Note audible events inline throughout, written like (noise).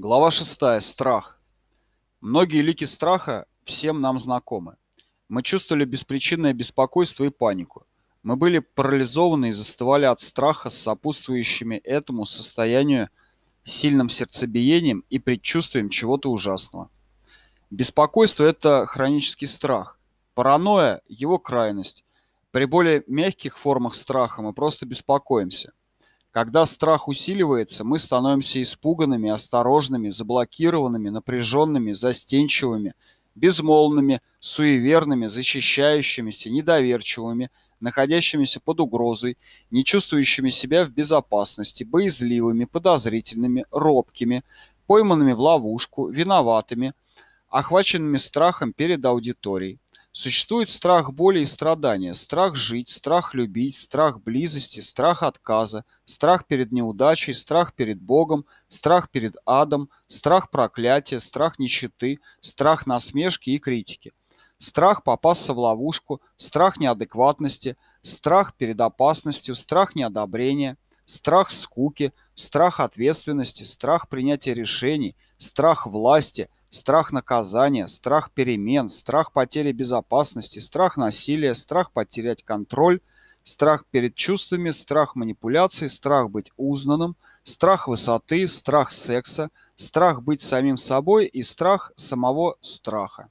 Глава 6. Страх. Многие лики страха всем нам знакомы. Мы чувствовали беспричинное беспокойство и панику. Мы были парализованы и застывали от страха с сопутствующими этому состоянию сильным сердцебиением и предчувствием чего-то ужасного. Беспокойство – это хронический страх. Паранойя – его крайность. При более мягких формах страха мы просто беспокоимся. Когда страх усиливается, мы становимся испуганными, осторожными, заблокированными, напряженными, застенчивыми, безмолвными, суеверными, защищающимися, недоверчивыми, находящимися под угрозой, не чувствующими себя в безопасности, боязливыми, подозрительными, робкими, пойманными в ловушку, виноватыми, охваченными страхом перед аудиторией. Существует страх боли и страдания, страх жить, страх любить, страх близости, страх отказа, страх перед неудачей, страх перед Богом, страх перед адом, страх проклятия, страх нищеты, страх насмешки и критики. Страх попасться в ловушку, страх неадекватности, страх перед опасностью, страх неодобрения, страх скуки, страх ответственности, страх принятия решений, страх власти – страх наказания, страх перемен, страх потери безопасности, страх насилия, страх потерять контроль, страх перед чувствами, страх манипуляций, страх быть узнанным, страх высоты, страх секса, страх быть самим собой и страх самого страха.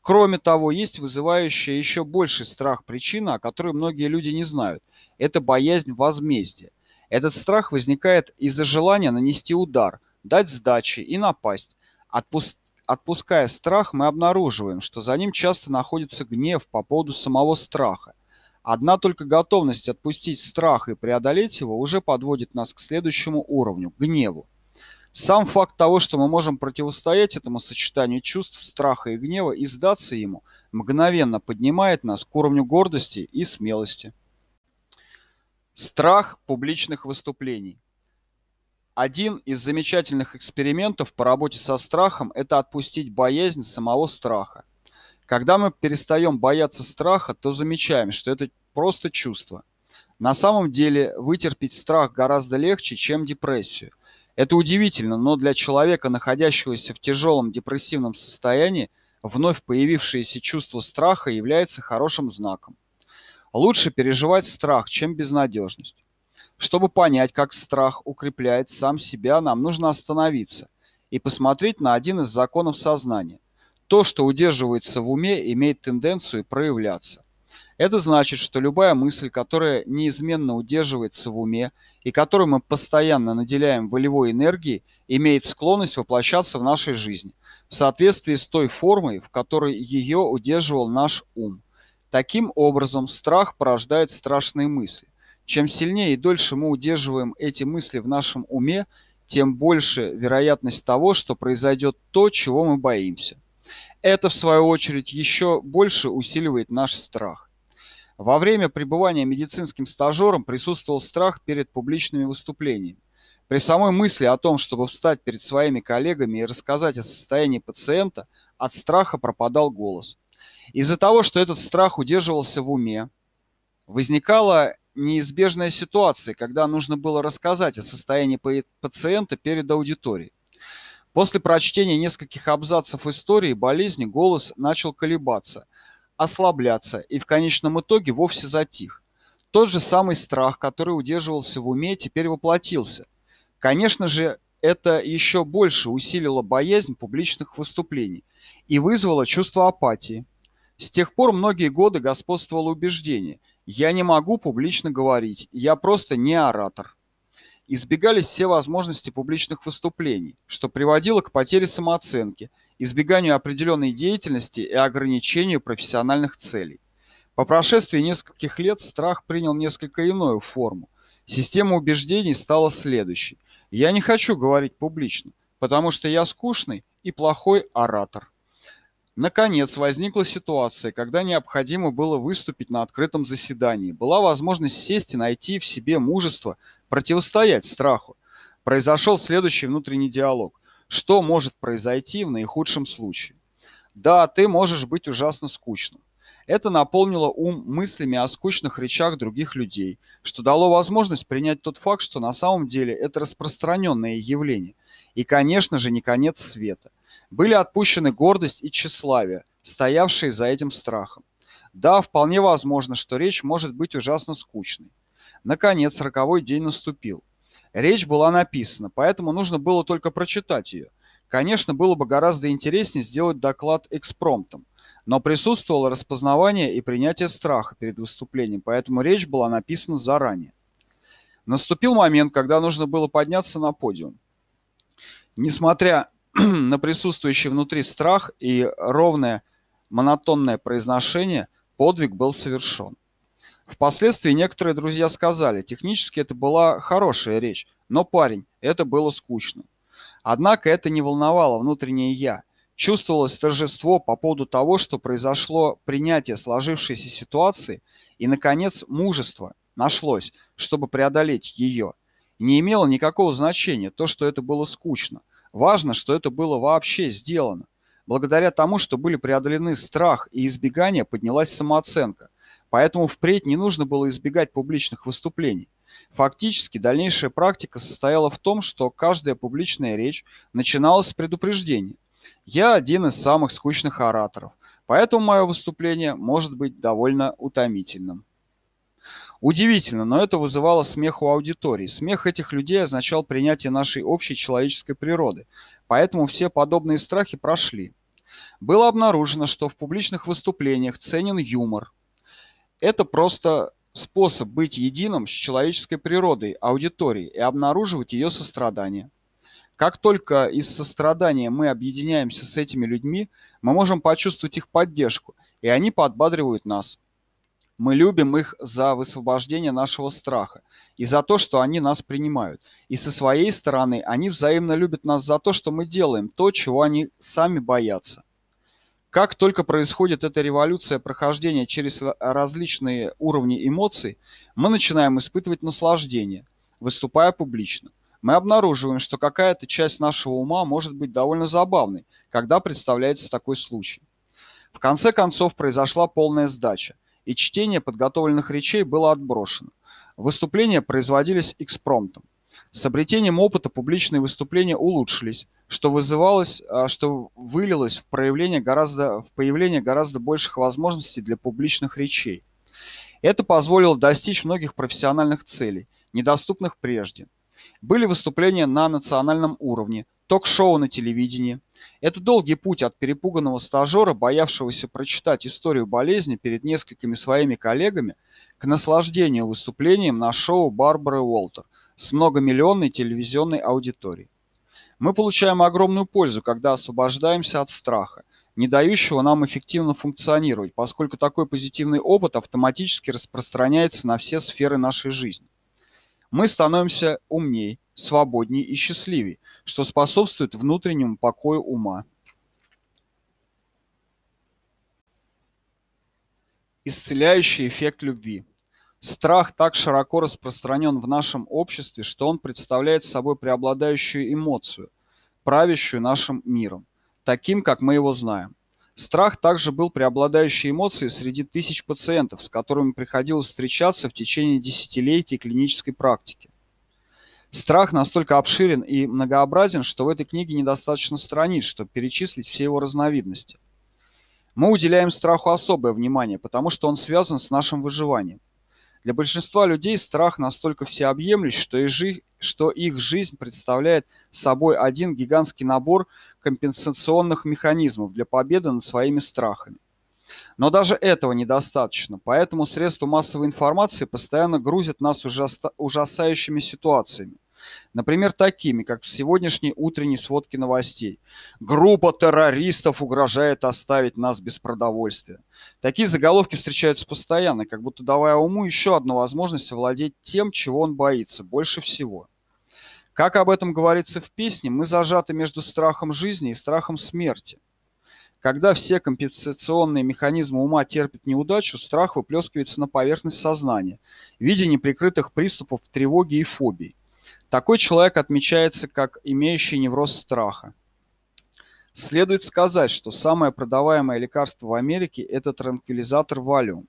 Кроме того, есть вызывающая еще больший страх причина, о которой многие люди не знают. Это боязнь возмездия. Этот страх возникает из-за желания нанести удар, дать сдачи и напасть. Отпуск... Отпуская страх, мы обнаруживаем, что за ним часто находится гнев по поводу самого страха. Одна только готовность отпустить страх и преодолеть его уже подводит нас к следующему уровню – гневу. Сам факт того, что мы можем противостоять этому сочетанию чувств страха и гнева и сдаться ему, мгновенно поднимает нас к уровню гордости и смелости. Страх публичных выступлений. Один из замечательных экспериментов по работе со страхом – это отпустить боязнь самого страха. Когда мы перестаем бояться страха, то замечаем, что это просто чувство. На самом деле вытерпеть страх гораздо легче, чем депрессию. Это удивительно, но для человека, находящегося в тяжелом депрессивном состоянии, вновь появившееся чувство страха является хорошим знаком. Лучше переживать страх, чем безнадежность. Чтобы понять, как страх укрепляет сам себя, нам нужно остановиться и посмотреть на один из законов сознания. То, что удерживается в уме, имеет тенденцию проявляться. Это значит, что любая мысль, которая неизменно удерживается в уме и которую мы постоянно наделяем волевой энергией, имеет склонность воплощаться в нашей жизни в соответствии с той формой, в которой ее удерживал наш ум. Таким образом, страх порождает страшные мысли. Чем сильнее и дольше мы удерживаем эти мысли в нашем уме, тем больше вероятность того, что произойдет то, чего мы боимся. Это, в свою очередь, еще больше усиливает наш страх. Во время пребывания медицинским стажером присутствовал страх перед публичными выступлениями. При самой мысли о том, чтобы встать перед своими коллегами и рассказать о состоянии пациента, от страха пропадал голос. Из-за того, что этот страх удерживался в уме, возникала неизбежная ситуация, когда нужно было рассказать о состоянии пациента перед аудиторией. После прочтения нескольких абзацев истории болезни голос начал колебаться, ослабляться и в конечном итоге вовсе затих. Тот же самый страх, который удерживался в уме, теперь воплотился. Конечно же, это еще больше усилило боязнь публичных выступлений и вызвало чувство апатии. С тех пор многие годы господствовало убеждение – я не могу публично говорить, я просто не оратор. Избегались все возможности публичных выступлений, что приводило к потере самооценки, избеганию определенной деятельности и ограничению профессиональных целей. По прошествии нескольких лет страх принял несколько иную форму. Система убеждений стала следующей. Я не хочу говорить публично, потому что я скучный и плохой оратор. Наконец возникла ситуация, когда необходимо было выступить на открытом заседании. Была возможность сесть и найти в себе мужество противостоять страху. Произошел следующий внутренний диалог. Что может произойти в наихудшем случае? Да, ты можешь быть ужасно скучным. Это наполнило ум мыслями о скучных речах других людей, что дало возможность принять тот факт, что на самом деле это распространенное явление, и, конечно же, не конец света. Были отпущены гордость и тщеславие, стоявшие за этим страхом. Да, вполне возможно, что речь может быть ужасно скучной. Наконец, роковой день наступил. Речь была написана, поэтому нужно было только прочитать ее. Конечно, было бы гораздо интереснее сделать доклад экспромтом, но присутствовало распознавание и принятие страха перед выступлением, поэтому речь была написана заранее. Наступил момент, когда нужно было подняться на подиум. Несмотря (clears throat) на присутствующий внутри страх и ровное монотонное произношение, подвиг был совершен. Впоследствии некоторые друзья сказали, технически это была хорошая речь, но, парень, это было скучно. Однако это не волновало внутреннее «я». Чувствовалось торжество по поводу того, что произошло принятие сложившейся ситуации, и, наконец, мужество нашлось, чтобы преодолеть ее. Не имело никакого значения то, что это было скучно. Важно, что это было вообще сделано. Благодаря тому, что были преодолены страх и избегание, поднялась самооценка. Поэтому впредь не нужно было избегать публичных выступлений. Фактически, дальнейшая практика состояла в том, что каждая публичная речь начиналась с предупреждения. Я один из самых скучных ораторов, поэтому мое выступление может быть довольно утомительным. Удивительно, но это вызывало смех у аудитории. Смех этих людей означал принятие нашей общей человеческой природы, поэтому все подобные страхи прошли. Было обнаружено, что в публичных выступлениях ценен юмор. Это просто способ быть единым с человеческой природой аудитории и обнаруживать ее сострадание. Как только из сострадания мы объединяемся с этими людьми, мы можем почувствовать их поддержку, и они подбадривают нас. Мы любим их за высвобождение нашего страха и за то, что они нас принимают. И со своей стороны они взаимно любят нас за то, что мы делаем то, чего они сами боятся. Как только происходит эта революция прохождения через различные уровни эмоций, мы начинаем испытывать наслаждение, выступая публично. Мы обнаруживаем, что какая-то часть нашего ума может быть довольно забавной, когда представляется такой случай. В конце концов произошла полная сдача, и чтение подготовленных речей было отброшено. Выступления производились экспромтом. С обретением опыта публичные выступления улучшились, что вызывалось, а, что вылилось в проявление гораздо в появление гораздо больших возможностей для публичных речей. Это позволило достичь многих профессиональных целей, недоступных прежде. Были выступления на национальном уровне, ток-шоу на телевидении. Это долгий путь от перепуганного стажера, боявшегося прочитать историю болезни перед несколькими своими коллегами, к наслаждению выступлением на шоу Барбары Уолтер с многомиллионной телевизионной аудиторией. Мы получаем огромную пользу, когда освобождаемся от страха, не дающего нам эффективно функционировать, поскольку такой позитивный опыт автоматически распространяется на все сферы нашей жизни. Мы становимся умнее, свободнее и счастливее, что способствует внутреннему покою ума. Исцеляющий эффект любви. Страх так широко распространен в нашем обществе, что он представляет собой преобладающую эмоцию, правящую нашим миром, таким, как мы его знаем. Страх также был преобладающей эмоцией среди тысяч пациентов, с которыми приходилось встречаться в течение десятилетий клинической практики. Страх настолько обширен и многообразен, что в этой книге недостаточно страниц, чтобы перечислить все его разновидности. Мы уделяем страху особое внимание, потому что он связан с нашим выживанием. Для большинства людей страх настолько всеобъемлющ, что, и жи... что их жизнь представляет собой один гигантский набор компенсационных механизмов для победы над своими страхами. Но даже этого недостаточно, поэтому средства массовой информации постоянно грузят нас ужас... ужасающими ситуациями. Например, такими, как в сегодняшней утренней сводке новостей. Группа террористов угрожает оставить нас без продовольствия. Такие заголовки встречаются постоянно, как будто давая уму еще одну возможность овладеть тем, чего он боится больше всего. Как об этом говорится в песне, мы зажаты между страхом жизни и страхом смерти. Когда все компенсационные механизмы ума терпят неудачу, страх выплескивается на поверхность сознания в виде неприкрытых приступов тревоги и фобий. Такой человек отмечается как имеющий невроз страха. Следует сказать, что самое продаваемое лекарство в Америке – это транквилизатор Valium.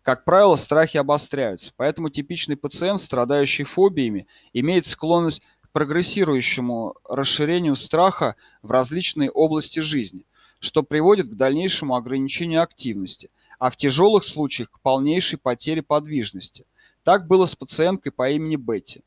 Как правило, страхи обостряются, поэтому типичный пациент, страдающий фобиями, имеет склонность прогрессирующему расширению страха в различные области жизни, что приводит к дальнейшему ограничению активности, а в тяжелых случаях к полнейшей потере подвижности. Так было с пациенткой по имени Бетти.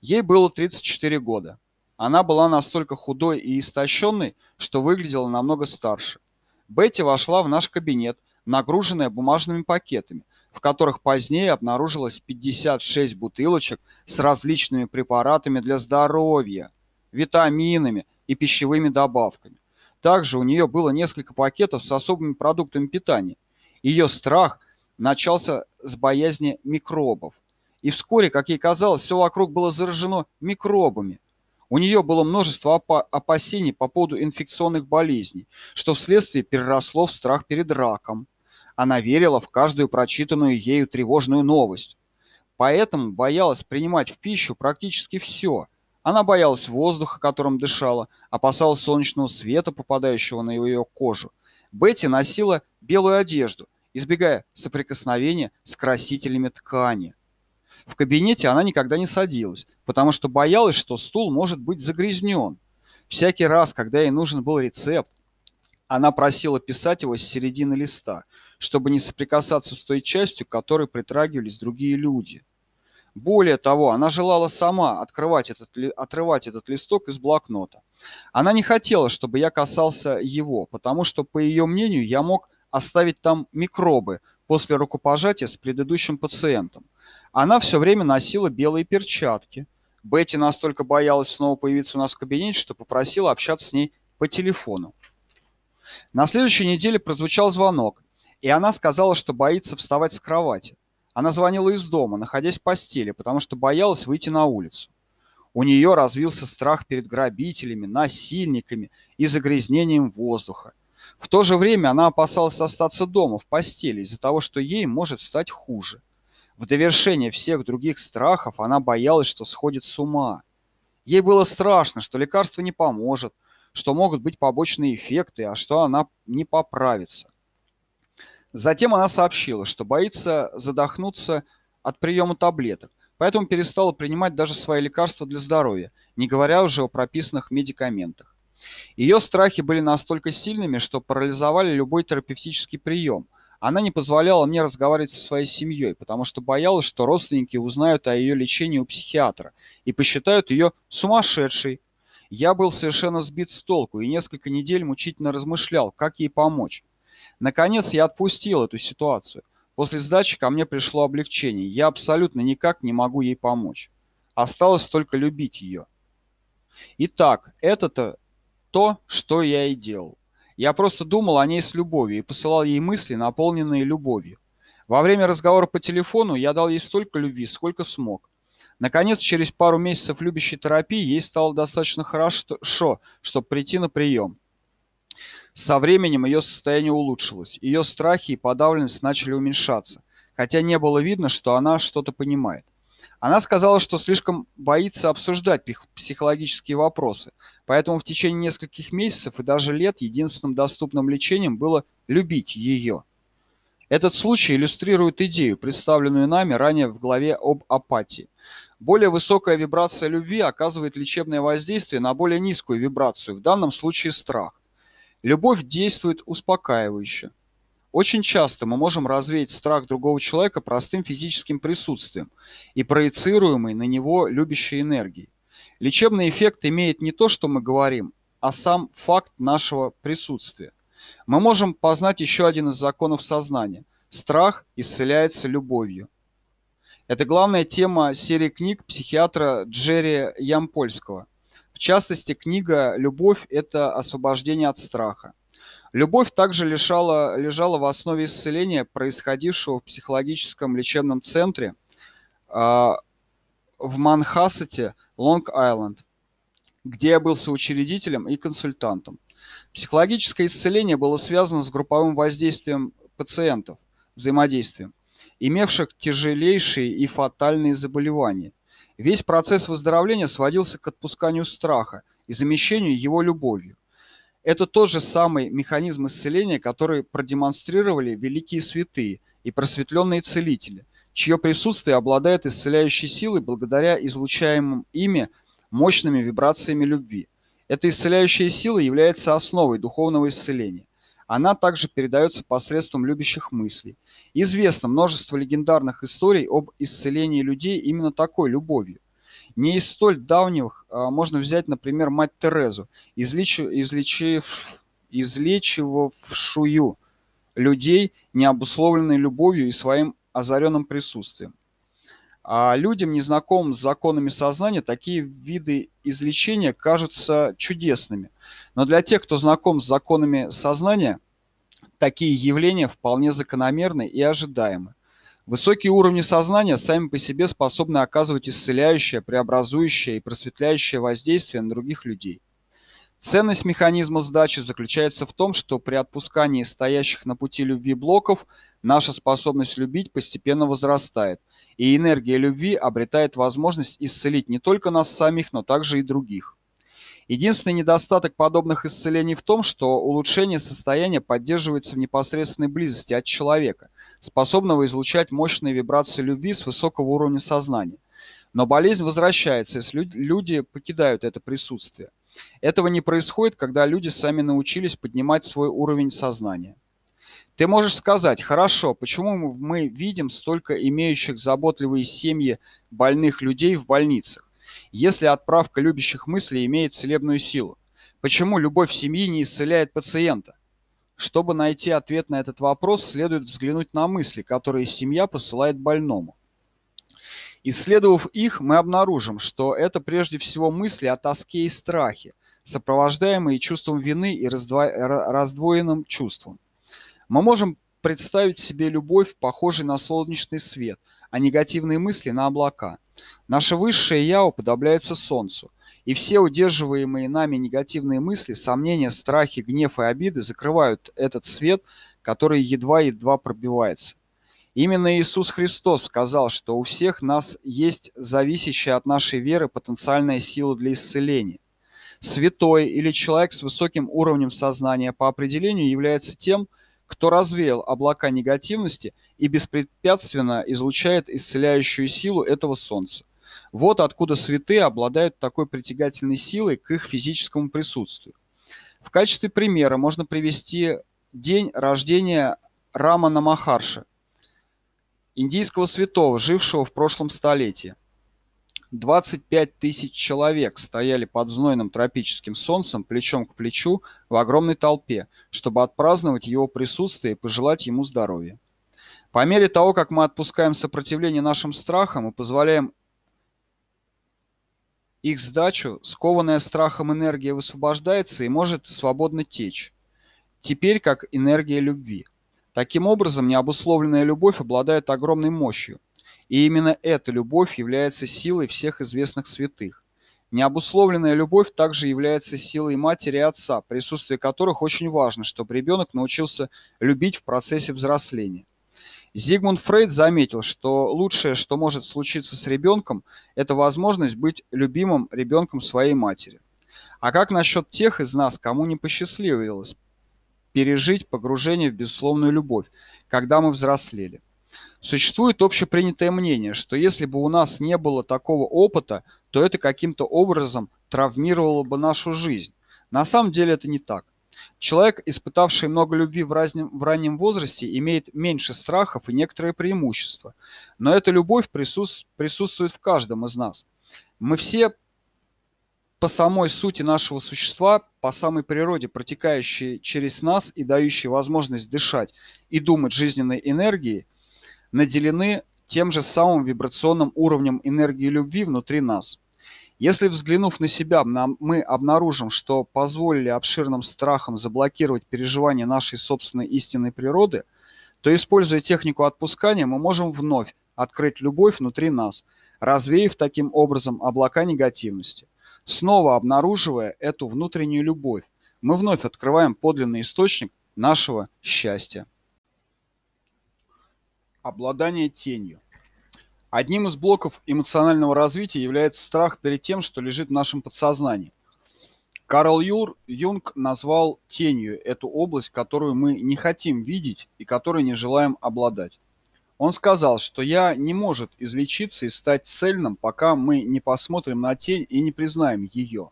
Ей было 34 года. Она была настолько худой и истощенной, что выглядела намного старше. Бетти вошла в наш кабинет, нагруженная бумажными пакетами, в которых позднее обнаружилось 56 бутылочек с различными препаратами для здоровья, витаминами и пищевыми добавками. Также у нее было несколько пакетов с особыми продуктами питания. Ее страх начался с боязни микробов. И вскоре, как ей казалось, все вокруг было заражено микробами. У нее было множество опасений по поводу инфекционных болезней, что вследствие переросло в страх перед раком. Она верила в каждую прочитанную ею тревожную новость. Поэтому боялась принимать в пищу практически все. Она боялась воздуха, которым дышала, опасалась солнечного света, попадающего на ее кожу. Бетти носила белую одежду, избегая соприкосновения с красителями ткани. В кабинете она никогда не садилась, потому что боялась, что стул может быть загрязнен. Всякий раз, когда ей нужен был рецепт, она просила писать его с середины листа, чтобы не соприкасаться с той частью, к которой притрагивались другие люди. Более того, она желала сама открывать этот, отрывать этот листок из блокнота. Она не хотела, чтобы я касался его, потому что, по ее мнению, я мог оставить там микробы после рукопожатия с предыдущим пациентом. Она все время носила белые перчатки. Бетти настолько боялась снова появиться у нас в кабинете, что попросила общаться с ней по телефону. На следующей неделе прозвучал звонок, и она сказала, что боится вставать с кровати. Она звонила из дома, находясь в постели, потому что боялась выйти на улицу. У нее развился страх перед грабителями, насильниками и загрязнением воздуха. В то же время она опасалась остаться дома в постели из-за того, что ей может стать хуже. В довершение всех других страхов она боялась, что сходит с ума. Ей было страшно, что лекарство не поможет, что могут быть побочные эффекты, а что она не поправится. Затем она сообщила, что боится задохнуться от приема таблеток, поэтому перестала принимать даже свои лекарства для здоровья, не говоря уже о прописанных медикаментах. Ее страхи были настолько сильными, что парализовали любой терапевтический прием, она не позволяла мне разговаривать со своей семьей, потому что боялась, что родственники узнают о ее лечении у психиатра и посчитают ее сумасшедшей. Я был совершенно сбит с толку и несколько недель мучительно размышлял, как ей помочь. Наконец я отпустил эту ситуацию. После сдачи ко мне пришло облегчение. Я абсолютно никак не могу ей помочь. Осталось только любить ее. Итак, это-то то, что я и делал. Я просто думал о ней с любовью и посылал ей мысли, наполненные любовью. Во время разговора по телефону я дал ей столько любви, сколько смог. Наконец, через пару месяцев любящей терапии ей стало достаточно хорошо, чтобы прийти на прием. Со временем ее состояние улучшилось, ее страхи и подавленность начали уменьшаться, хотя не было видно, что она что-то понимает. Она сказала, что слишком боится обсуждать психологические вопросы, поэтому в течение нескольких месяцев и даже лет единственным доступным лечением было любить ее. Этот случай иллюстрирует идею, представленную нами ранее в главе об апатии. Более высокая вибрация любви оказывает лечебное воздействие на более низкую вибрацию, в данном случае страх. Любовь действует успокаивающе. Очень часто мы можем развеять страх другого человека простым физическим присутствием и проецируемой на него любящей энергией. Лечебный эффект имеет не то, что мы говорим, а сам факт нашего присутствия. Мы можем познать еще один из законов сознания. Страх исцеляется любовью. Это главная тема серии книг психиатра Джерри Ямпольского. В частности, книга «Любовь – это освобождение от страха». Любовь также лежала, лежала в основе исцеления, происходившего в психологическом лечебном центре э, в Манхассете, Лонг-Айленд, где я был соучредителем и консультантом. Психологическое исцеление было связано с групповым воздействием пациентов, взаимодействием, имевших тяжелейшие и фатальные заболевания. Весь процесс выздоровления сводился к отпусканию страха и замещению его любовью. Это тот же самый механизм исцеления, который продемонстрировали великие святые и просветленные целители, чье присутствие обладает исцеляющей силой благодаря излучаемым ими мощными вибрациями любви. Эта исцеляющая сила является основой духовного исцеления. Она также передается посредством любящих мыслей. Известно множество легендарных историй об исцелении людей именно такой любовью. Не из столь давних а, можно взять, например, мать Терезу, излеч... излечив... излечивавшую людей необусловленной любовью и своим озаренным присутствием. А людям, незнакомым с законами сознания, такие виды излечения кажутся чудесными. Но для тех, кто знаком с законами сознания, такие явления вполне закономерны и ожидаемы. Высокие уровни сознания сами по себе способны оказывать исцеляющее, преобразующее и просветляющее воздействие на других людей. Ценность механизма сдачи заключается в том, что при отпускании стоящих на пути любви блоков наша способность любить постепенно возрастает, и энергия любви обретает возможность исцелить не только нас самих, но также и других. Единственный недостаток подобных исцелений в том, что улучшение состояния поддерживается в непосредственной близости от человека, способного излучать мощные вибрации любви с высокого уровня сознания. Но болезнь возвращается, если люди покидают это присутствие. Этого не происходит, когда люди сами научились поднимать свой уровень сознания. Ты можешь сказать, хорошо, почему мы видим столько имеющих заботливые семьи больных людей в больницах, если отправка любящих мыслей имеет целебную силу? Почему любовь семьи не исцеляет пациента? Чтобы найти ответ на этот вопрос, следует взглянуть на мысли, которые семья посылает больному. Исследовав их, мы обнаружим, что это прежде всего мысли о тоске и страхе, сопровождаемые чувством вины и раздвоенным чувством. Мы можем представить себе любовь, похожей на солнечный свет, а негативные мысли на облака. Наше высшее «я» уподобляется солнцу, и все удерживаемые нами негативные мысли, сомнения, страхи, гнев и обиды закрывают этот свет, который едва-едва пробивается. Именно Иисус Христос сказал, что у всех нас есть зависящая от нашей веры потенциальная сила для исцеления. Святой или человек с высоким уровнем сознания по определению является тем, кто развеял облака негативности и беспрепятственно излучает исцеляющую силу этого солнца. Вот откуда святые обладают такой притягательной силой к их физическому присутствию. В качестве примера можно привести день рождения Рамана Махарши, индийского святого, жившего в прошлом столетии. 25 тысяч человек стояли под знойным тропическим солнцем плечом к плечу в огромной толпе, чтобы отпраздновать его присутствие и пожелать ему здоровья. По мере того, как мы отпускаем сопротивление нашим страхам и позволяем их сдачу, скованная страхом энергия высвобождается и может свободно течь. Теперь как энергия любви. Таким образом, необусловленная любовь обладает огромной мощью. И именно эта любовь является силой всех известных святых. Необусловленная любовь также является силой матери и отца, присутствие которых очень важно, чтобы ребенок научился любить в процессе взросления. Зигмунд Фрейд заметил, что лучшее, что может случиться с ребенком, это возможность быть любимым ребенком своей матери. А как насчет тех из нас, кому не посчастливилось пережить погружение в безусловную любовь, когда мы взрослели? Существует общепринятое мнение, что если бы у нас не было такого опыта, то это каким-то образом травмировало бы нашу жизнь. На самом деле это не так. Человек, испытавший много любви в, разнем, в раннем возрасте, имеет меньше страхов и некоторые преимущества. Но эта любовь присутств, присутствует в каждом из нас. Мы все по самой сути нашего существа, по самой природе протекающие через нас и дающие возможность дышать и думать жизненной энергией – наделены тем же самым вибрационным уровнем энергии любви внутри нас. Если, взглянув на себя, мы обнаружим, что позволили обширным страхам заблокировать переживания нашей собственной истинной природы, то, используя технику отпускания, мы можем вновь открыть любовь внутри нас, развеяв таким образом облака негативности. Снова обнаруживая эту внутреннюю любовь, мы вновь открываем подлинный источник нашего счастья. Обладание тенью. Одним из блоков эмоционального развития является страх перед тем, что лежит в нашем подсознании. Карл Юр, Юнг назвал тенью эту область, которую мы не хотим видеть и которой не желаем обладать. Он сказал, что я не может излечиться и стать цельным, пока мы не посмотрим на тень и не признаем ее.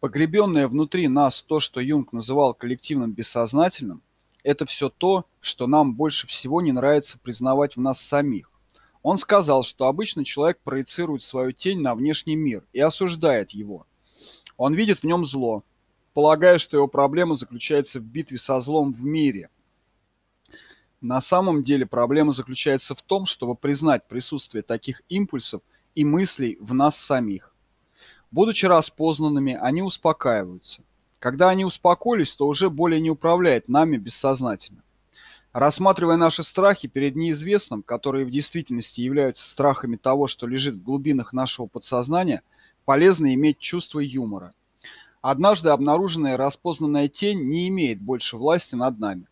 Погребенное внутри нас то, что Юнг называл коллективным бессознательным, это все то, что нам больше всего не нравится признавать в нас самих. Он сказал, что обычно человек проецирует свою тень на внешний мир и осуждает его. Он видит в нем зло, полагая, что его проблема заключается в битве со злом в мире. На самом деле проблема заключается в том, чтобы признать присутствие таких импульсов и мыслей в нас самих. Будучи распознанными, они успокаиваются. Когда они успокоились, то уже более не управляет нами бессознательно. Рассматривая наши страхи перед неизвестным, которые в действительности являются страхами того, что лежит в глубинах нашего подсознания, полезно иметь чувство юмора. Однажды обнаруженная распознанная тень не имеет больше власти над нами.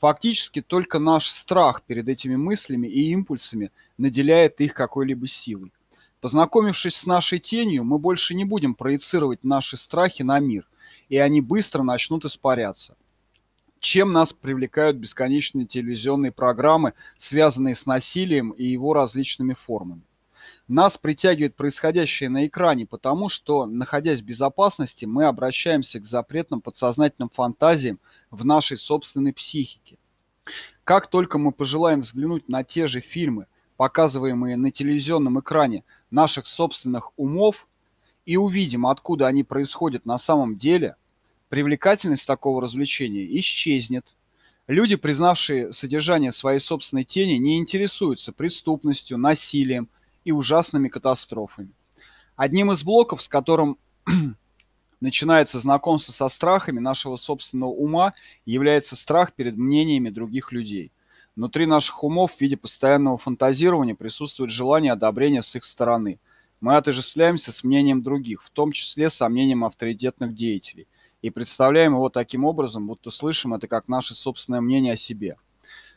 Фактически только наш страх перед этими мыслями и импульсами наделяет их какой-либо силой. Познакомившись с нашей тенью, мы больше не будем проецировать наши страхи на мир, и они быстро начнут испаряться. Чем нас привлекают бесконечные телевизионные программы, связанные с насилием и его различными формами? Нас притягивает происходящее на экране, потому что, находясь в безопасности, мы обращаемся к запретным подсознательным фантазиям в нашей собственной психике. Как только мы пожелаем взглянуть на те же фильмы, показываемые на телевизионном экране наших собственных умов, и увидим, откуда они происходят на самом деле, привлекательность такого развлечения исчезнет. Люди, признавшие содержание своей собственной тени, не интересуются преступностью, насилием и ужасными катастрофами. Одним из блоков, с которым (clears throat) начинается знакомство со страхами нашего собственного ума, является страх перед мнениями других людей. Внутри наших умов в виде постоянного фантазирования присутствует желание одобрения с их стороны. Мы отождествляемся с мнением других, в том числе с мнением авторитетных деятелей, и представляем его таким образом, будто слышим это как наше собственное мнение о себе.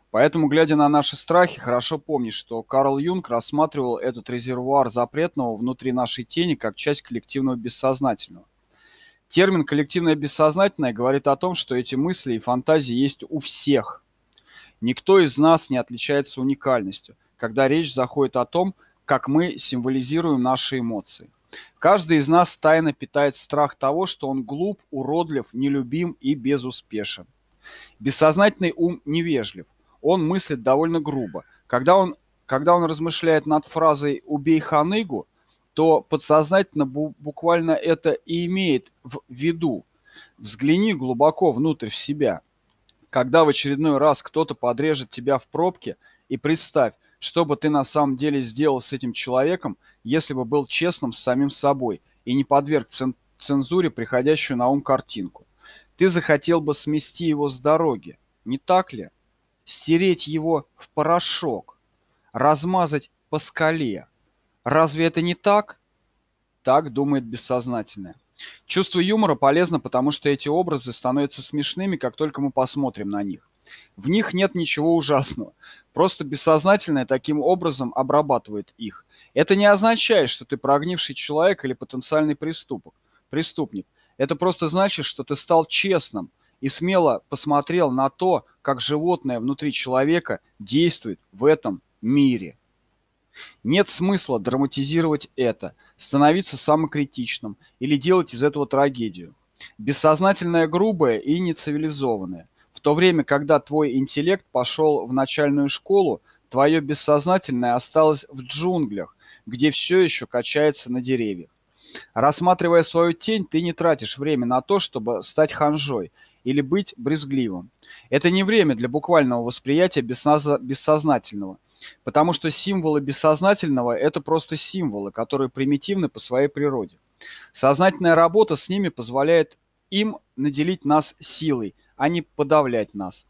Поэтому, глядя на наши страхи, хорошо помнить, что Карл Юнг рассматривал этот резервуар запретного внутри нашей тени как часть коллективного бессознательного. Термин «коллективное бессознательное» говорит о том, что эти мысли и фантазии есть у всех. Никто из нас не отличается уникальностью, когда речь заходит о том, как мы символизируем наши эмоции. Каждый из нас тайно питает страх того, что он глуп, уродлив, нелюбим и безуспешен. Бессознательный ум невежлив он мыслит довольно грубо. Когда он, когда он размышляет над фразой «убей ханыгу», то подсознательно буквально это и имеет в виду. Взгляни глубоко внутрь в себя. Когда в очередной раз кто-то подрежет тебя в пробке, и представь, что бы ты на самом деле сделал с этим человеком, если бы был честным с самим собой и не подверг цензуре приходящую на ум картинку. Ты захотел бы смести его с дороги, не так ли? стереть его в порошок, размазать по скале. Разве это не так? Так думает бессознательное. Чувство юмора полезно, потому что эти образы становятся смешными, как только мы посмотрим на них. В них нет ничего ужасного. Просто бессознательное таким образом обрабатывает их. Это не означает, что ты прогнивший человек или потенциальный преступник. преступник. Это просто значит, что ты стал честным, и смело посмотрел на то, как животное внутри человека действует в этом мире. Нет смысла драматизировать это, становиться самокритичным или делать из этого трагедию. Бессознательное грубое и нецивилизованное. То время, когда твой интеллект пошел в начальную школу, твое бессознательное осталось в джунглях, где все еще качается на деревьях. Рассматривая свою тень, ты не тратишь время на то, чтобы стать ханжой или быть брезгливым. Это не время для буквального восприятия бессознательного, потому что символы бессознательного – это просто символы, которые примитивны по своей природе. Сознательная работа с ними позволяет им наделить нас силой, а не подавлять нас.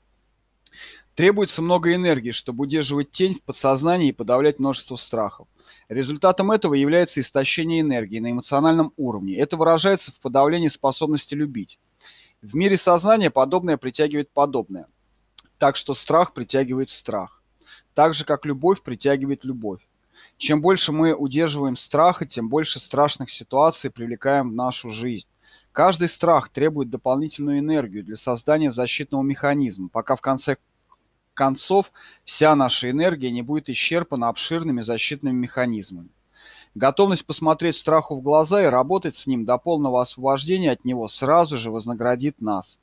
Требуется много энергии, чтобы удерживать тень в подсознании и подавлять множество страхов. Результатом этого является истощение энергии на эмоциональном уровне. Это выражается в подавлении способности любить. В мире сознания подобное притягивает подобное. Так что страх притягивает страх. Так же, как любовь притягивает любовь. Чем больше мы удерживаем страха, тем больше страшных ситуаций привлекаем в нашу жизнь. Каждый страх требует дополнительную энергию для создания защитного механизма, пока в конце концов вся наша энергия не будет исчерпана обширными защитными механизмами. Готовность посмотреть страху в глаза и работать с ним до полного освобождения от него сразу же вознаградит нас.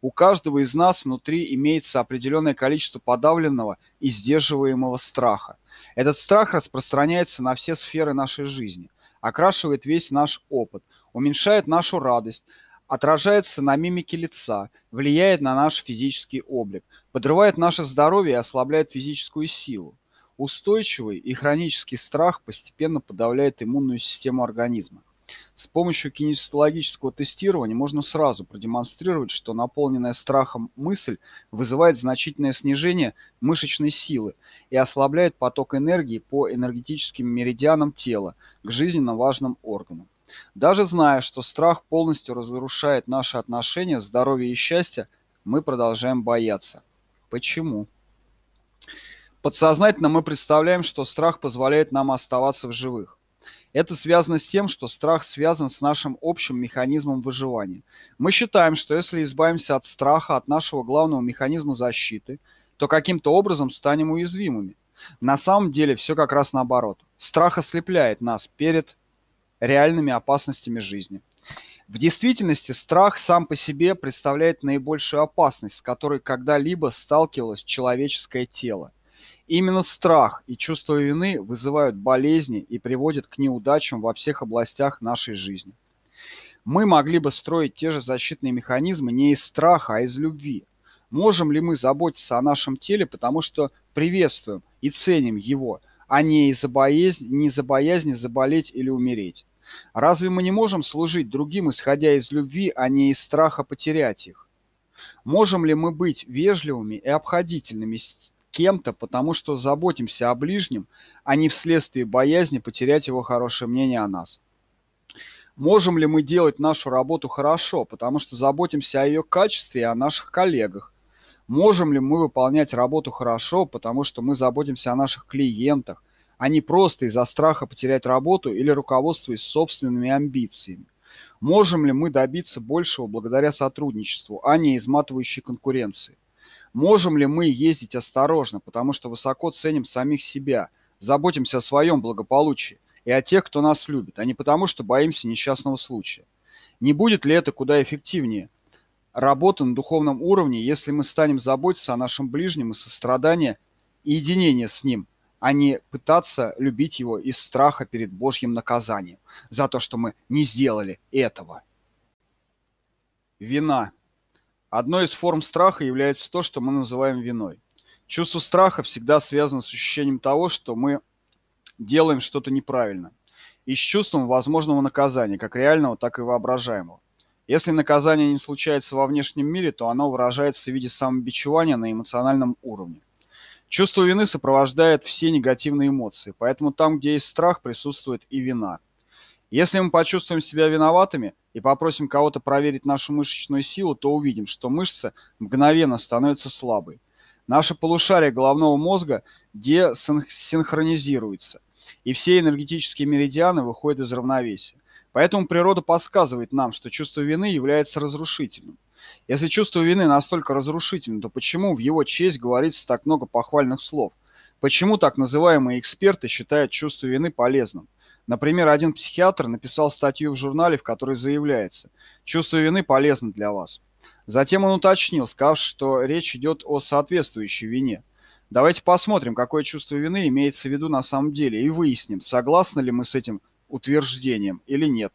У каждого из нас внутри имеется определенное количество подавленного и сдерживаемого страха. Этот страх распространяется на все сферы нашей жизни, окрашивает весь наш опыт, уменьшает нашу радость, отражается на мимике лица, влияет на наш физический облик, подрывает наше здоровье и ослабляет физическую силу. Устойчивый и хронический страх постепенно подавляет иммунную систему организма. С помощью кинестологического тестирования можно сразу продемонстрировать, что наполненная страхом мысль вызывает значительное снижение мышечной силы и ослабляет поток энергии по энергетическим меридианам тела к жизненно важным органам. Даже зная, что страх полностью разрушает наши отношения, здоровье и счастье, мы продолжаем бояться. Почему? Подсознательно мы представляем, что страх позволяет нам оставаться в живых. Это связано с тем, что страх связан с нашим общим механизмом выживания. Мы считаем, что если избавимся от страха, от нашего главного механизма защиты, то каким-то образом станем уязвимыми. На самом деле все как раз наоборот. Страх ослепляет нас перед реальными опасностями жизни. В действительности страх сам по себе представляет наибольшую опасность, с которой когда-либо сталкивалось человеческое тело. Именно страх и чувство вины вызывают болезни и приводят к неудачам во всех областях нашей жизни. Мы могли бы строить те же защитные механизмы не из страха, а из любви. Можем ли мы заботиться о нашем теле, потому что приветствуем и ценим его, а не из-за боязни, не из-за боязни заболеть или умереть? Разве мы не можем служить другим, исходя из любви, а не из страха потерять их? Можем ли мы быть вежливыми и обходительными с кем-то, потому что заботимся о ближнем, а не вследствие боязни потерять его хорошее мнение о нас? Можем ли мы делать нашу работу хорошо, потому что заботимся о ее качестве и о наших коллегах? Можем ли мы выполнять работу хорошо, потому что мы заботимся о наших клиентах, а не просто из-за страха потерять работу или руководствуясь собственными амбициями. Можем ли мы добиться большего благодаря сотрудничеству, а не изматывающей конкуренции? Можем ли мы ездить осторожно, потому что высоко ценим самих себя, заботимся о своем благополучии и о тех, кто нас любит, а не потому, что боимся несчастного случая? Не будет ли это куда эффективнее? Работа на духовном уровне, если мы станем заботиться о нашем ближнем и сострадания и единения с ним, а не пытаться любить его из страха перед Божьим наказанием за то, что мы не сделали этого. Вина. Одной из форм страха является то, что мы называем виной. Чувство страха всегда связано с ощущением того, что мы делаем что-то неправильно, и с чувством возможного наказания, как реального, так и воображаемого. Если наказание не случается во внешнем мире, то оно выражается в виде самобичевания на эмоциональном уровне. Чувство вины сопровождает все негативные эмоции, поэтому там, где есть страх, присутствует и вина. Если мы почувствуем себя виноватыми и попросим кого-то проверить нашу мышечную силу, то увидим, что мышца мгновенно становится слабой. Наше полушарие головного мозга десинхронизируется, и все энергетические меридианы выходят из равновесия. Поэтому природа подсказывает нам, что чувство вины является разрушительным. Если чувство вины настолько разрушительно, то почему в его честь говорится так много похвальных слов? Почему так называемые эксперты считают чувство вины полезным? Например, один психиатр написал статью в журнале, в которой заявляется «Чувство вины полезно для вас». Затем он уточнил, сказав, что речь идет о соответствующей вине. Давайте посмотрим, какое чувство вины имеется в виду на самом деле, и выясним, согласны ли мы с этим утверждением или нет.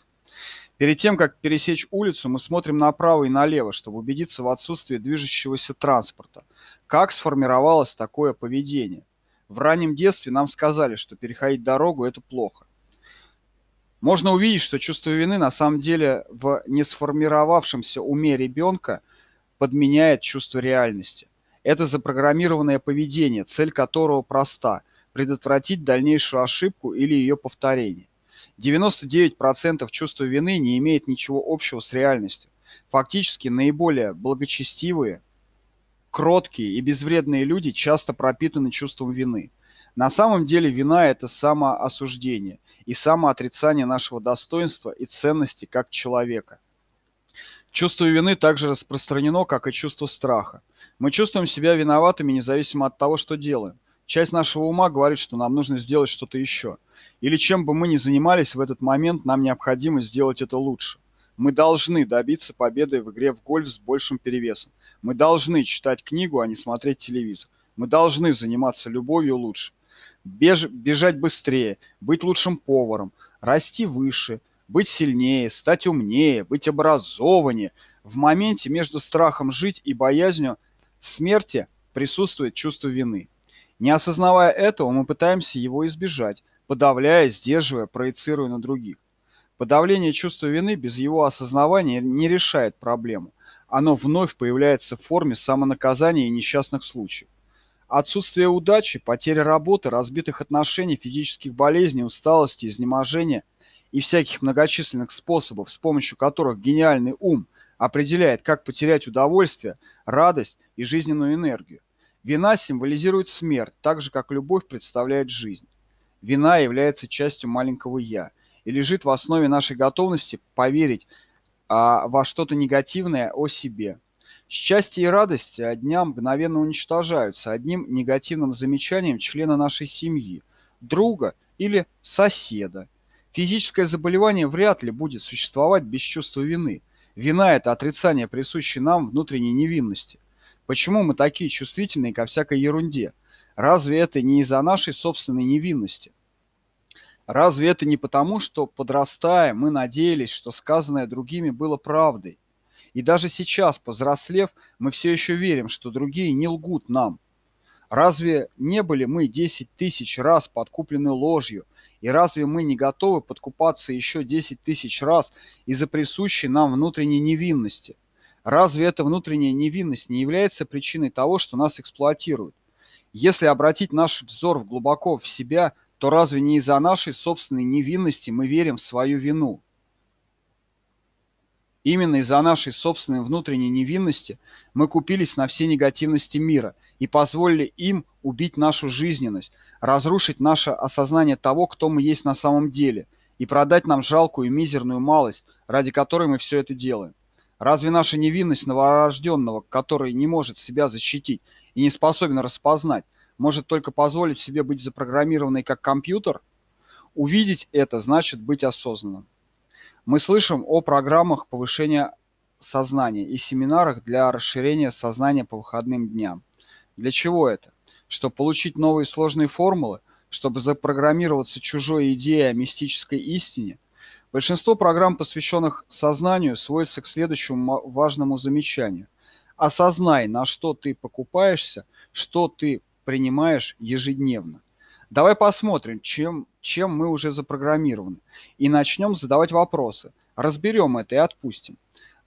Перед тем, как пересечь улицу, мы смотрим направо и налево, чтобы убедиться в отсутствии движущегося транспорта. Как сформировалось такое поведение? В раннем детстве нам сказали, что переходить дорогу – это плохо. Можно увидеть, что чувство вины на самом деле в несформировавшемся уме ребенка подменяет чувство реальности. Это запрограммированное поведение, цель которого проста – предотвратить дальнейшую ошибку или ее повторение. 99% чувства вины не имеет ничего общего с реальностью. Фактически наиболее благочестивые, кроткие и безвредные люди часто пропитаны чувством вины. На самом деле вина – это самоосуждение и самоотрицание нашего достоинства и ценности как человека. Чувство вины также распространено, как и чувство страха. Мы чувствуем себя виноватыми независимо от того, что делаем. Часть нашего ума говорит, что нам нужно сделать что-то еще. Или чем бы мы ни занимались в этот момент, нам необходимо сделать это лучше. Мы должны добиться победы в игре в гольф с большим перевесом. Мы должны читать книгу, а не смотреть телевизор. Мы должны заниматься любовью лучше. Беж, бежать быстрее, быть лучшим поваром, расти выше, быть сильнее, стать умнее, быть образованнее. В моменте между страхом жить и боязнью смерти присутствует чувство вины. Не осознавая этого, мы пытаемся его избежать, подавляя, сдерживая, проецируя на других. Подавление чувства вины без его осознавания не решает проблему. Оно вновь появляется в форме самонаказания и несчастных случаев. Отсутствие удачи, потеря работы, разбитых отношений, физических болезней, усталости, изнеможения и всяких многочисленных способов, с помощью которых гениальный ум определяет, как потерять удовольствие, радость и жизненную энергию. Вина символизирует смерть, так же, как любовь представляет жизнь. Вина является частью маленького «я» и лежит в основе нашей готовности поверить а, во что-то негативное о себе. Счастье и радость дня мгновенно уничтожаются одним негативным замечанием члена нашей семьи, друга или соседа. Физическое заболевание вряд ли будет существовать без чувства вины. Вина – это отрицание присущей нам внутренней невинности. Почему мы такие чувствительные ко всякой ерунде? Разве это не из-за нашей собственной невинности? Разве это не потому, что, подрастая, мы надеялись, что сказанное другими было правдой? И даже сейчас, повзрослев, мы все еще верим, что другие не лгут нам. Разве не были мы десять тысяч раз подкуплены ложью, и разве мы не готовы подкупаться еще десять тысяч раз из-за присущей нам внутренней невинности? Разве эта внутренняя невинность не является причиной того, что нас эксплуатируют? Если обратить наш взор глубоко в себя, то разве не из-за нашей собственной невинности мы верим в свою вину? Именно из-за нашей собственной внутренней невинности мы купились на все негативности мира и позволили им убить нашу жизненность, разрушить наше осознание того, кто мы есть на самом деле, и продать нам жалкую и мизерную малость, ради которой мы все это делаем. Разве наша невинность новорожденного, который не может себя защитить и не способен распознать, может только позволить себе быть запрограммированной как компьютер? Увидеть это значит быть осознанным. Мы слышим о программах повышения сознания и семинарах для расширения сознания по выходным дням. Для чего это? Чтобы получить новые сложные формулы? Чтобы запрограммироваться чужой идеей о мистической истине? Большинство программ, посвященных сознанию, сводятся к следующему важному замечанию. Осознай, на что ты покупаешься, что ты принимаешь ежедневно. Давай посмотрим, чем, чем мы уже запрограммированы, и начнем задавать вопросы. Разберем это и отпустим.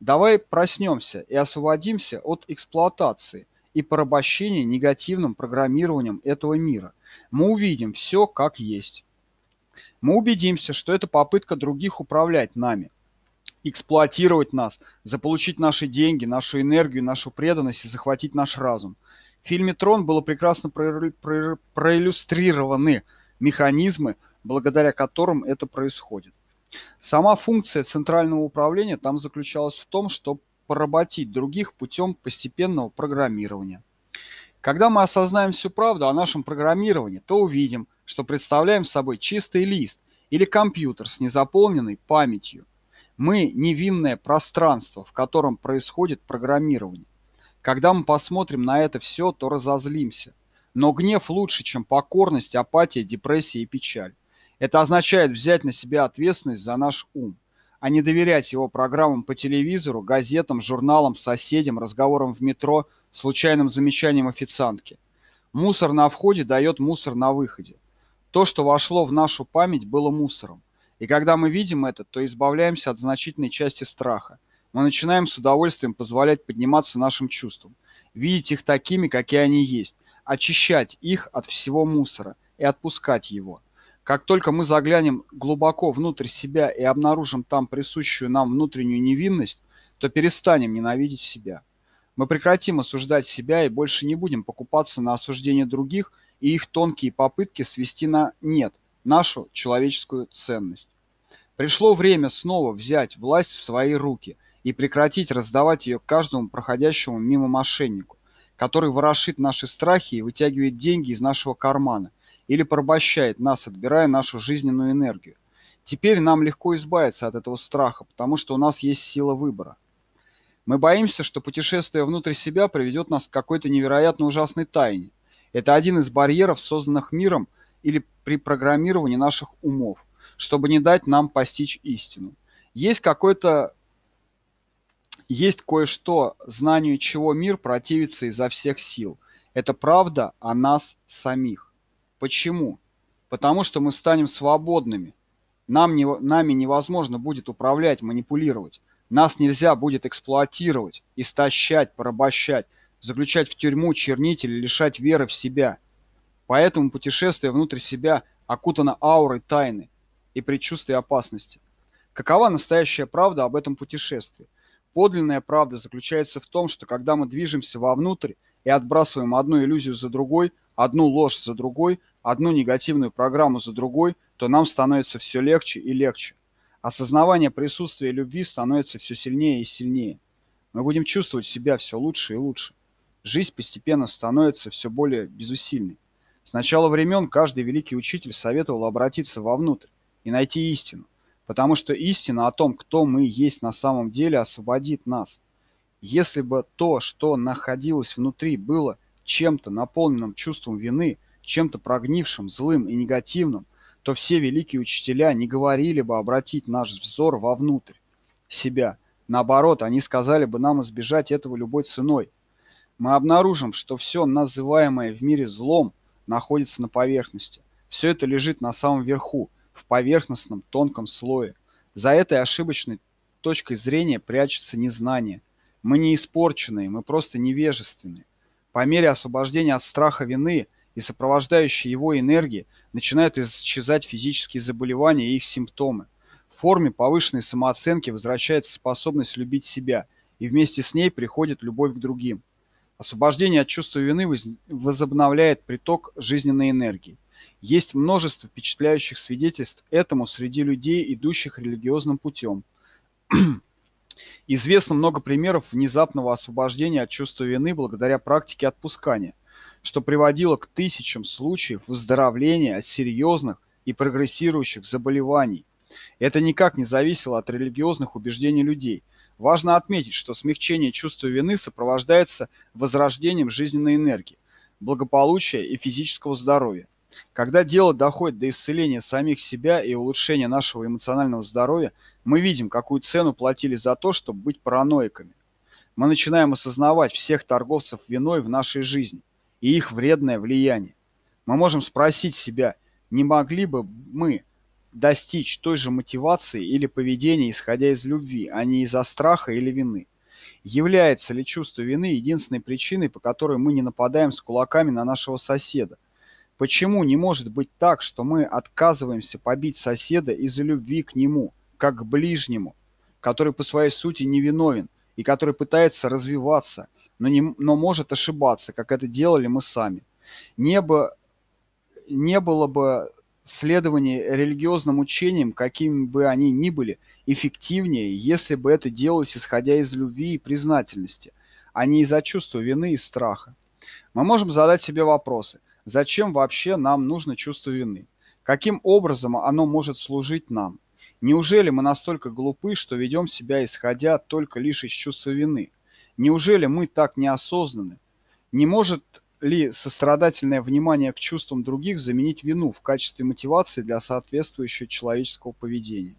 Давай проснемся и освободимся от эксплуатации и порабощения негативным программированием этого мира. Мы увидим все как есть. Мы убедимся, что это попытка других управлять нами, эксплуатировать нас, заполучить наши деньги, нашу энергию, нашу преданность и захватить наш разум – в фильме «Трон» было прекрасно проиллюстрированы механизмы, благодаря которым это происходит. Сама функция центрального управления там заключалась в том, чтобы поработить других путем постепенного программирования. Когда мы осознаем всю правду о нашем программировании, то увидим, что представляем собой чистый лист или компьютер с незаполненной памятью. Мы – невинное пространство, в котором происходит программирование. Когда мы посмотрим на это все, то разозлимся. Но гнев лучше, чем покорность, апатия, депрессия и печаль. Это означает взять на себя ответственность за наш ум, а не доверять его программам по телевизору, газетам, журналам, соседям, разговорам в метро, случайным замечаниям официантки. Мусор на входе дает мусор на выходе. То, что вошло в нашу память, было мусором. И когда мы видим это, то избавляемся от значительной части страха – мы начинаем с удовольствием позволять подниматься нашим чувствам, видеть их такими, какие они есть, очищать их от всего мусора и отпускать его. Как только мы заглянем глубоко внутрь себя и обнаружим там присущую нам внутреннюю невинность, то перестанем ненавидеть себя. Мы прекратим осуждать себя и больше не будем покупаться на осуждение других и их тонкие попытки свести на нет нашу человеческую ценность. Пришло время снова взять власть в свои руки – и прекратить раздавать ее каждому проходящему мимо мошеннику, который ворошит наши страхи и вытягивает деньги из нашего кармана или порабощает нас, отбирая нашу жизненную энергию. Теперь нам легко избавиться от этого страха, потому что у нас есть сила выбора. Мы боимся, что путешествие внутрь себя приведет нас к какой-то невероятно ужасной тайне. Это один из барьеров, созданных миром или при программировании наших умов, чтобы не дать нам постичь истину. Есть какой-то есть кое-что, знанию чего мир противится изо всех сил. Это правда о нас самих. Почему? Потому что мы станем свободными. Нам не, нами невозможно будет управлять, манипулировать. Нас нельзя будет эксплуатировать, истощать, порабощать, заключать в тюрьму, чернить или лишать веры в себя. Поэтому путешествие внутрь себя окутано аурой тайны и предчувствия опасности. Какова настоящая правда об этом путешествии? Подлинная правда заключается в том, что когда мы движемся вовнутрь и отбрасываем одну иллюзию за другой, одну ложь за другой, одну негативную программу за другой, то нам становится все легче и легче. Осознавание присутствия любви становится все сильнее и сильнее. Мы будем чувствовать себя все лучше и лучше. Жизнь постепенно становится все более безусильной. С начала времен каждый великий учитель советовал обратиться вовнутрь и найти истину потому что истина о том, кто мы есть на самом деле, освободит нас. Если бы то, что находилось внутри, было чем-то наполненным чувством вины, чем-то прогнившим, злым и негативным, то все великие учителя не говорили бы обратить наш взор вовнутрь себя. Наоборот, они сказали бы нам избежать этого любой ценой. Мы обнаружим, что все называемое в мире злом находится на поверхности. Все это лежит на самом верху, в поверхностном тонком слое. За этой ошибочной точкой зрения прячется незнание. Мы не испорченные, мы просто невежественные. По мере освобождения от страха вины и сопровождающей его энергии начинают исчезать физические заболевания и их симптомы. В форме повышенной самооценки возвращается способность любить себя, и вместе с ней приходит любовь к другим. Освобождение от чувства вины возобновляет приток жизненной энергии. Есть множество впечатляющих свидетельств этому среди людей, идущих религиозным путем. Известно много примеров внезапного освобождения от чувства вины благодаря практике отпускания, что приводило к тысячам случаев выздоровления от серьезных и прогрессирующих заболеваний. Это никак не зависело от религиозных убеждений людей. Важно отметить, что смягчение чувства вины сопровождается возрождением жизненной энергии, благополучия и физического здоровья. Когда дело доходит до исцеления самих себя и улучшения нашего эмоционального здоровья, мы видим, какую цену платили за то, чтобы быть параноиками. Мы начинаем осознавать всех торговцев виной в нашей жизни и их вредное влияние. Мы можем спросить себя, не могли бы мы достичь той же мотивации или поведения, исходя из любви, а не из-за страха или вины? Является ли чувство вины единственной причиной, по которой мы не нападаем с кулаками на нашего соседа, Почему не может быть так, что мы отказываемся побить соседа из-за любви к нему, как к ближнему, который по своей сути невиновен и который пытается развиваться, но, не, но может ошибаться, как это делали мы сами? Не, бы, не было бы следования религиозным учениям, какими бы они ни были, эффективнее, если бы это делалось исходя из любви и признательности, а не из-за чувства вины и страха. Мы можем задать себе вопросы – Зачем вообще нам нужно чувство вины? Каким образом оно может служить нам? Неужели мы настолько глупы, что ведем себя исходя только лишь из чувства вины? Неужели мы так неосознаны? Не может ли сострадательное внимание к чувствам других заменить вину в качестве мотивации для соответствующего человеческого поведения?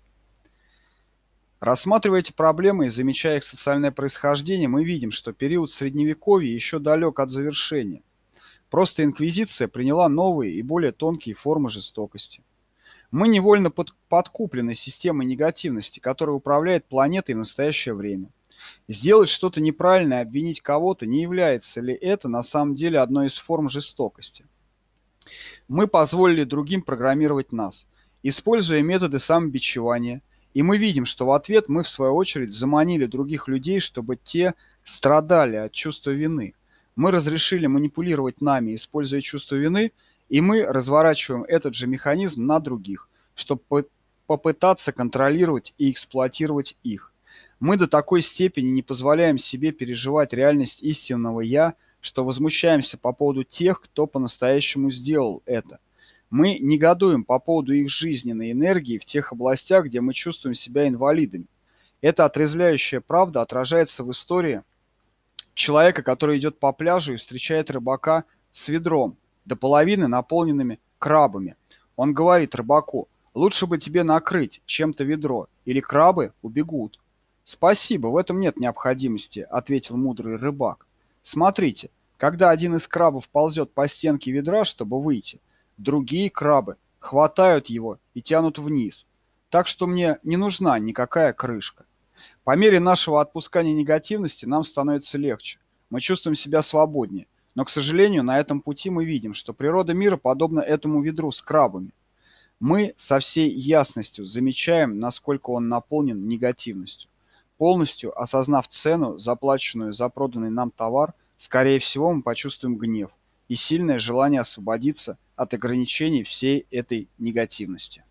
Рассматривая эти проблемы и замечая их социальное происхождение, мы видим, что период Средневековья еще далек от завершения. Просто инквизиция приняла новые и более тонкие формы жестокости. Мы невольно под, подкуплены системой негативности, которая управляет планетой в настоящее время. Сделать что-то неправильное, обвинить кого-то, не является ли это на самом деле одной из форм жестокости? Мы позволили другим программировать нас, используя методы самобичевания, и мы видим, что в ответ мы, в свою очередь, заманили других людей, чтобы те страдали от чувства вины – мы разрешили манипулировать нами, используя чувство вины, и мы разворачиваем этот же механизм на других, чтобы попытаться контролировать и эксплуатировать их. Мы до такой степени не позволяем себе переживать реальность истинного «я», что возмущаемся по поводу тех, кто по-настоящему сделал это. Мы негодуем по поводу их жизненной энергии в тех областях, где мы чувствуем себя инвалидами. Эта отрезвляющая правда отражается в истории человека, который идет по пляжу и встречает рыбака с ведром, до половины наполненными крабами. Он говорит рыбаку, лучше бы тебе накрыть чем-то ведро, или крабы убегут. «Спасибо, в этом нет необходимости», — ответил мудрый рыбак. «Смотрите, когда один из крабов ползет по стенке ведра, чтобы выйти, другие крабы хватают его и тянут вниз. Так что мне не нужна никакая крышка. По мере нашего отпускания негативности нам становится легче. Мы чувствуем себя свободнее. Но, к сожалению, на этом пути мы видим, что природа мира подобна этому ведру с крабами. Мы со всей ясностью замечаем, насколько он наполнен негативностью. Полностью осознав цену, заплаченную за проданный нам товар, скорее всего, мы почувствуем гнев и сильное желание освободиться от ограничений всей этой негативности.